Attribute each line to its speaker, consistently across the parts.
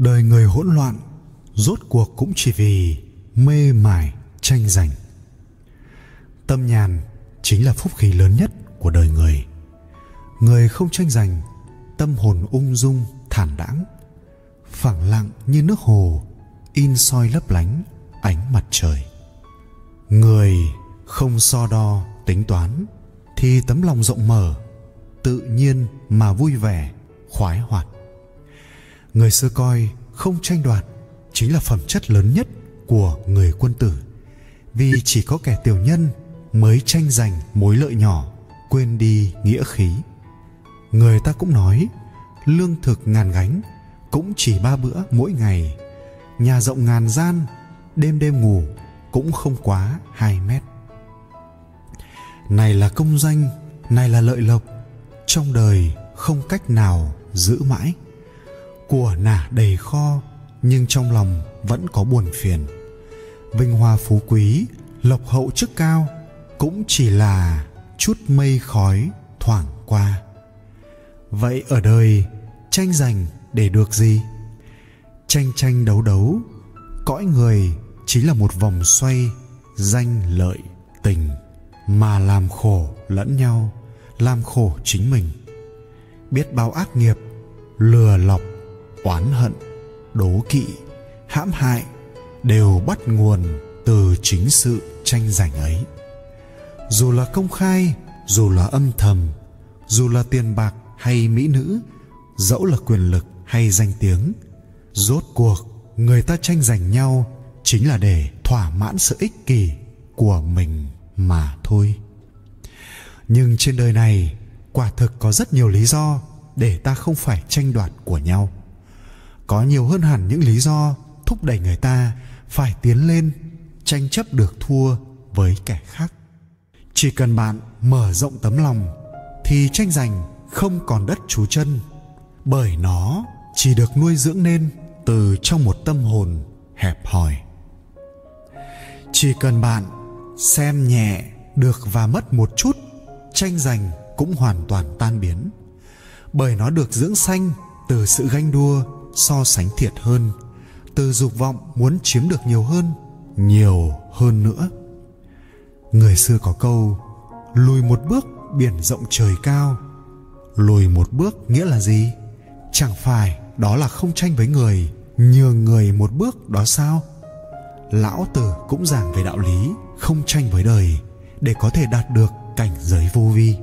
Speaker 1: đời người hỗn loạn, rốt cuộc cũng chỉ vì mê mải tranh giành. Tâm nhàn chính là phúc khí lớn nhất của đời người. Người không tranh giành, tâm hồn ung dung, thản đãng, phẳng lặng như nước hồ, in soi lấp lánh ánh mặt trời. Người không so đo tính toán thì tấm lòng rộng mở, tự nhiên mà vui vẻ, khoái hoạt người xưa coi không tranh đoạt chính là phẩm chất lớn nhất của người quân tử. Vì chỉ có kẻ tiểu nhân mới tranh giành mối lợi nhỏ, quên đi nghĩa khí. Người ta cũng nói, lương thực ngàn gánh cũng chỉ ba bữa mỗi ngày. Nhà rộng ngàn gian, đêm đêm ngủ cũng không quá hai mét. Này là công danh, này là lợi lộc, trong đời không cách nào giữ mãi của nả đầy kho, nhưng trong lòng vẫn có buồn phiền. Vinh hoa phú quý, lộc hậu chức cao, cũng chỉ là chút mây khói thoảng qua. Vậy ở đời, tranh giành để được gì? Tranh tranh đấu đấu, cõi người chỉ là một vòng xoay danh lợi tình, mà làm khổ lẫn nhau, làm khổ chính mình. Biết bao ác nghiệp, lừa lọc oán hận, đố kỵ, hãm hại đều bắt nguồn từ chính sự tranh giành ấy. Dù là công khai, dù là âm thầm, dù là tiền bạc hay mỹ nữ, dẫu là quyền lực hay danh tiếng, rốt cuộc người ta tranh giành nhau chính là để thỏa mãn sự ích kỷ của mình mà thôi. Nhưng trên đời này, quả thực có rất nhiều lý do để ta không phải tranh đoạt của nhau có nhiều hơn hẳn những lý do thúc đẩy người ta phải tiến lên tranh chấp được thua với kẻ khác. Chỉ cần bạn mở rộng tấm lòng thì tranh giành không còn đất trú chân, bởi nó chỉ được nuôi dưỡng nên từ trong một tâm hồn hẹp hòi. Chỉ cần bạn xem nhẹ được và mất một chút, tranh giành cũng hoàn toàn tan biến, bởi nó được dưỡng sanh từ sự ganh đua so sánh thiệt hơn, từ dục vọng muốn chiếm được nhiều hơn nhiều hơn nữa. Người xưa có câu, lùi một bước, biển rộng trời cao. Lùi một bước nghĩa là gì? Chẳng phải đó là không tranh với người, nhường người một bước đó sao? Lão tử cũng giảng về đạo lý không tranh với đời, để có thể đạt được cảnh giới vô vi.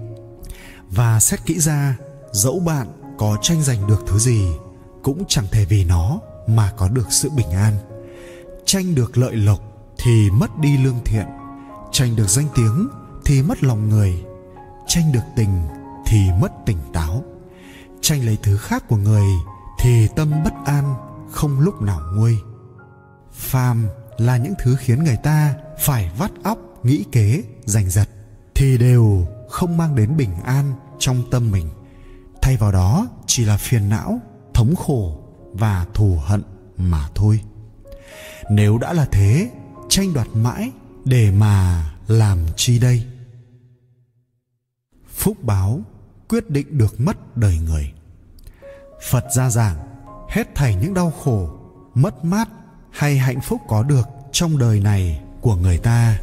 Speaker 1: Và xét kỹ ra, dẫu bạn có tranh giành được thứ gì cũng chẳng thể vì nó mà có được sự bình an. Tranh được lợi lộc thì mất đi lương thiện, tranh được danh tiếng thì mất lòng người, tranh được tình thì mất tỉnh táo. Tranh lấy thứ khác của người thì tâm bất an không lúc nào nguôi. Phàm là những thứ khiến người ta phải vắt óc, nghĩ kế, giành giật thì đều không mang đến bình an trong tâm mình. Thay vào đó chỉ là phiền não thống khổ và thù hận mà thôi. Nếu đã là thế, tranh đoạt mãi để mà làm chi đây? Phúc báo quyết định được mất đời người. Phật gia giảng, hết thảy những đau khổ, mất mát hay hạnh phúc có được trong đời này của người ta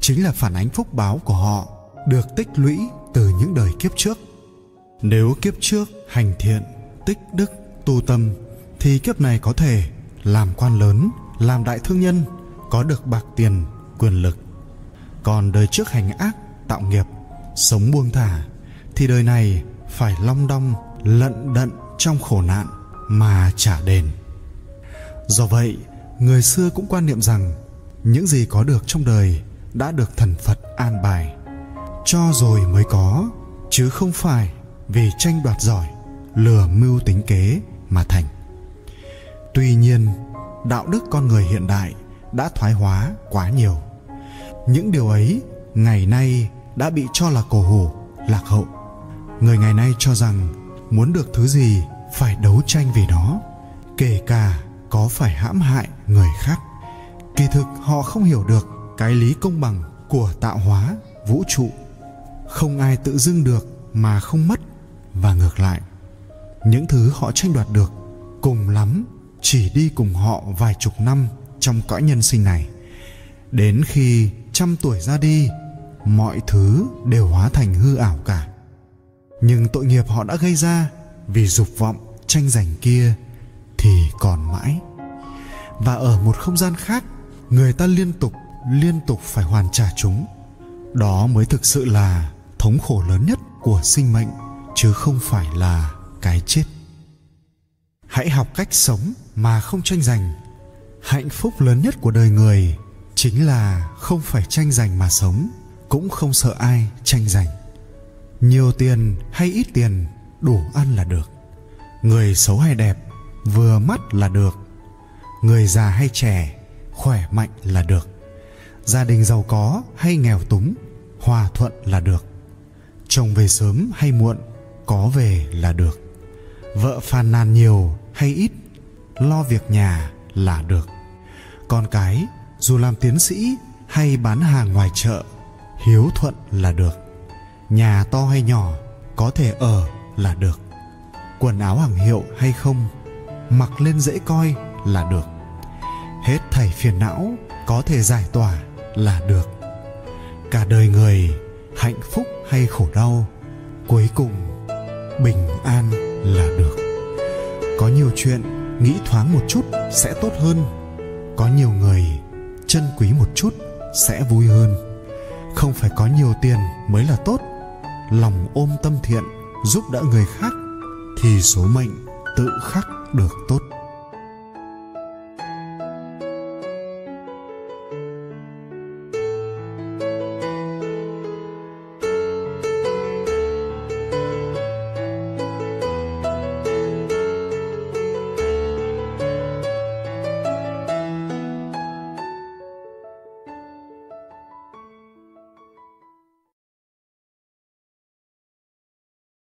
Speaker 1: chính là phản ánh phúc báo của họ được tích lũy từ những đời kiếp trước. Nếu kiếp trước hành thiện, tích đức tu tâm, thì kiếp này có thể làm quan lớn, làm đại thương nhân, có được bạc tiền, quyền lực. Còn đời trước hành ác, tạo nghiệp, sống buông thả, thì đời này phải long đong, lận đận trong khổ nạn mà trả đền. Do vậy, người xưa cũng quan niệm rằng, những gì có được trong đời đã được thần phật an bài. Cho rồi mới có, chứ không phải vì tranh đoạt giỏi, lừa mưu tính kế mà thành. Tuy nhiên, đạo đức con người hiện đại đã thoái hóa quá nhiều. Những điều ấy ngày nay đã bị cho là cổ hủ, lạc hậu. Người ngày nay cho rằng muốn được thứ gì phải đấu tranh vì nó, kể cả có phải hãm hại người khác. Kỳ thực, họ không hiểu được cái lý công bằng của tạo hóa, vũ trụ. Không ai tự dưng được mà không mất, và ngược lại những thứ họ tranh đoạt được, cùng lắm, chỉ đi cùng họ vài chục năm trong cõi nhân sinh này. Đến khi trăm tuổi ra đi, mọi thứ đều hóa thành hư ảo cả. Nhưng tội nghiệp họ đã gây ra, vì dục vọng, tranh giành kia, thì còn mãi. Và ở một không gian khác, người ta liên tục liên tục phải hoàn trả chúng. Đó mới thực sự là thống khổ lớn nhất của sinh mệnh, chứ không phải là cái chết. Hãy học cách sống mà không tranh giành. Hạnh phúc lớn nhất của đời người chính là không phải tranh giành mà sống, cũng không sợ ai tranh giành. Nhiều tiền hay ít tiền, đủ ăn là được. Người xấu hay đẹp, vừa mắt là được. Người già hay trẻ, khỏe mạnh là được. Gia đình giàu có hay nghèo túng, hòa thuận là được. Chồng về sớm hay muộn, có về là được vợ phàn nàn nhiều hay ít, lo việc nhà là được. Con cái, dù làm tiến sĩ hay bán hàng ngoài chợ, hiếu thuận là được. Nhà to hay nhỏ, có thể ở là được. Quần áo hàng hiệu hay không, mặc lên dễ coi là được. Hết thảy phiền não, có thể giải tỏa là được. Cả đời người, hạnh phúc hay khổ đau, cuối cùng bình an là được. Có nhiều chuyện nghĩ thoáng một chút sẽ tốt hơn. Có nhiều người chân quý một chút sẽ vui hơn. Không phải có nhiều tiền mới là tốt. Lòng ôm tâm thiện giúp đỡ người khác thì số mệnh tự khắc được tốt.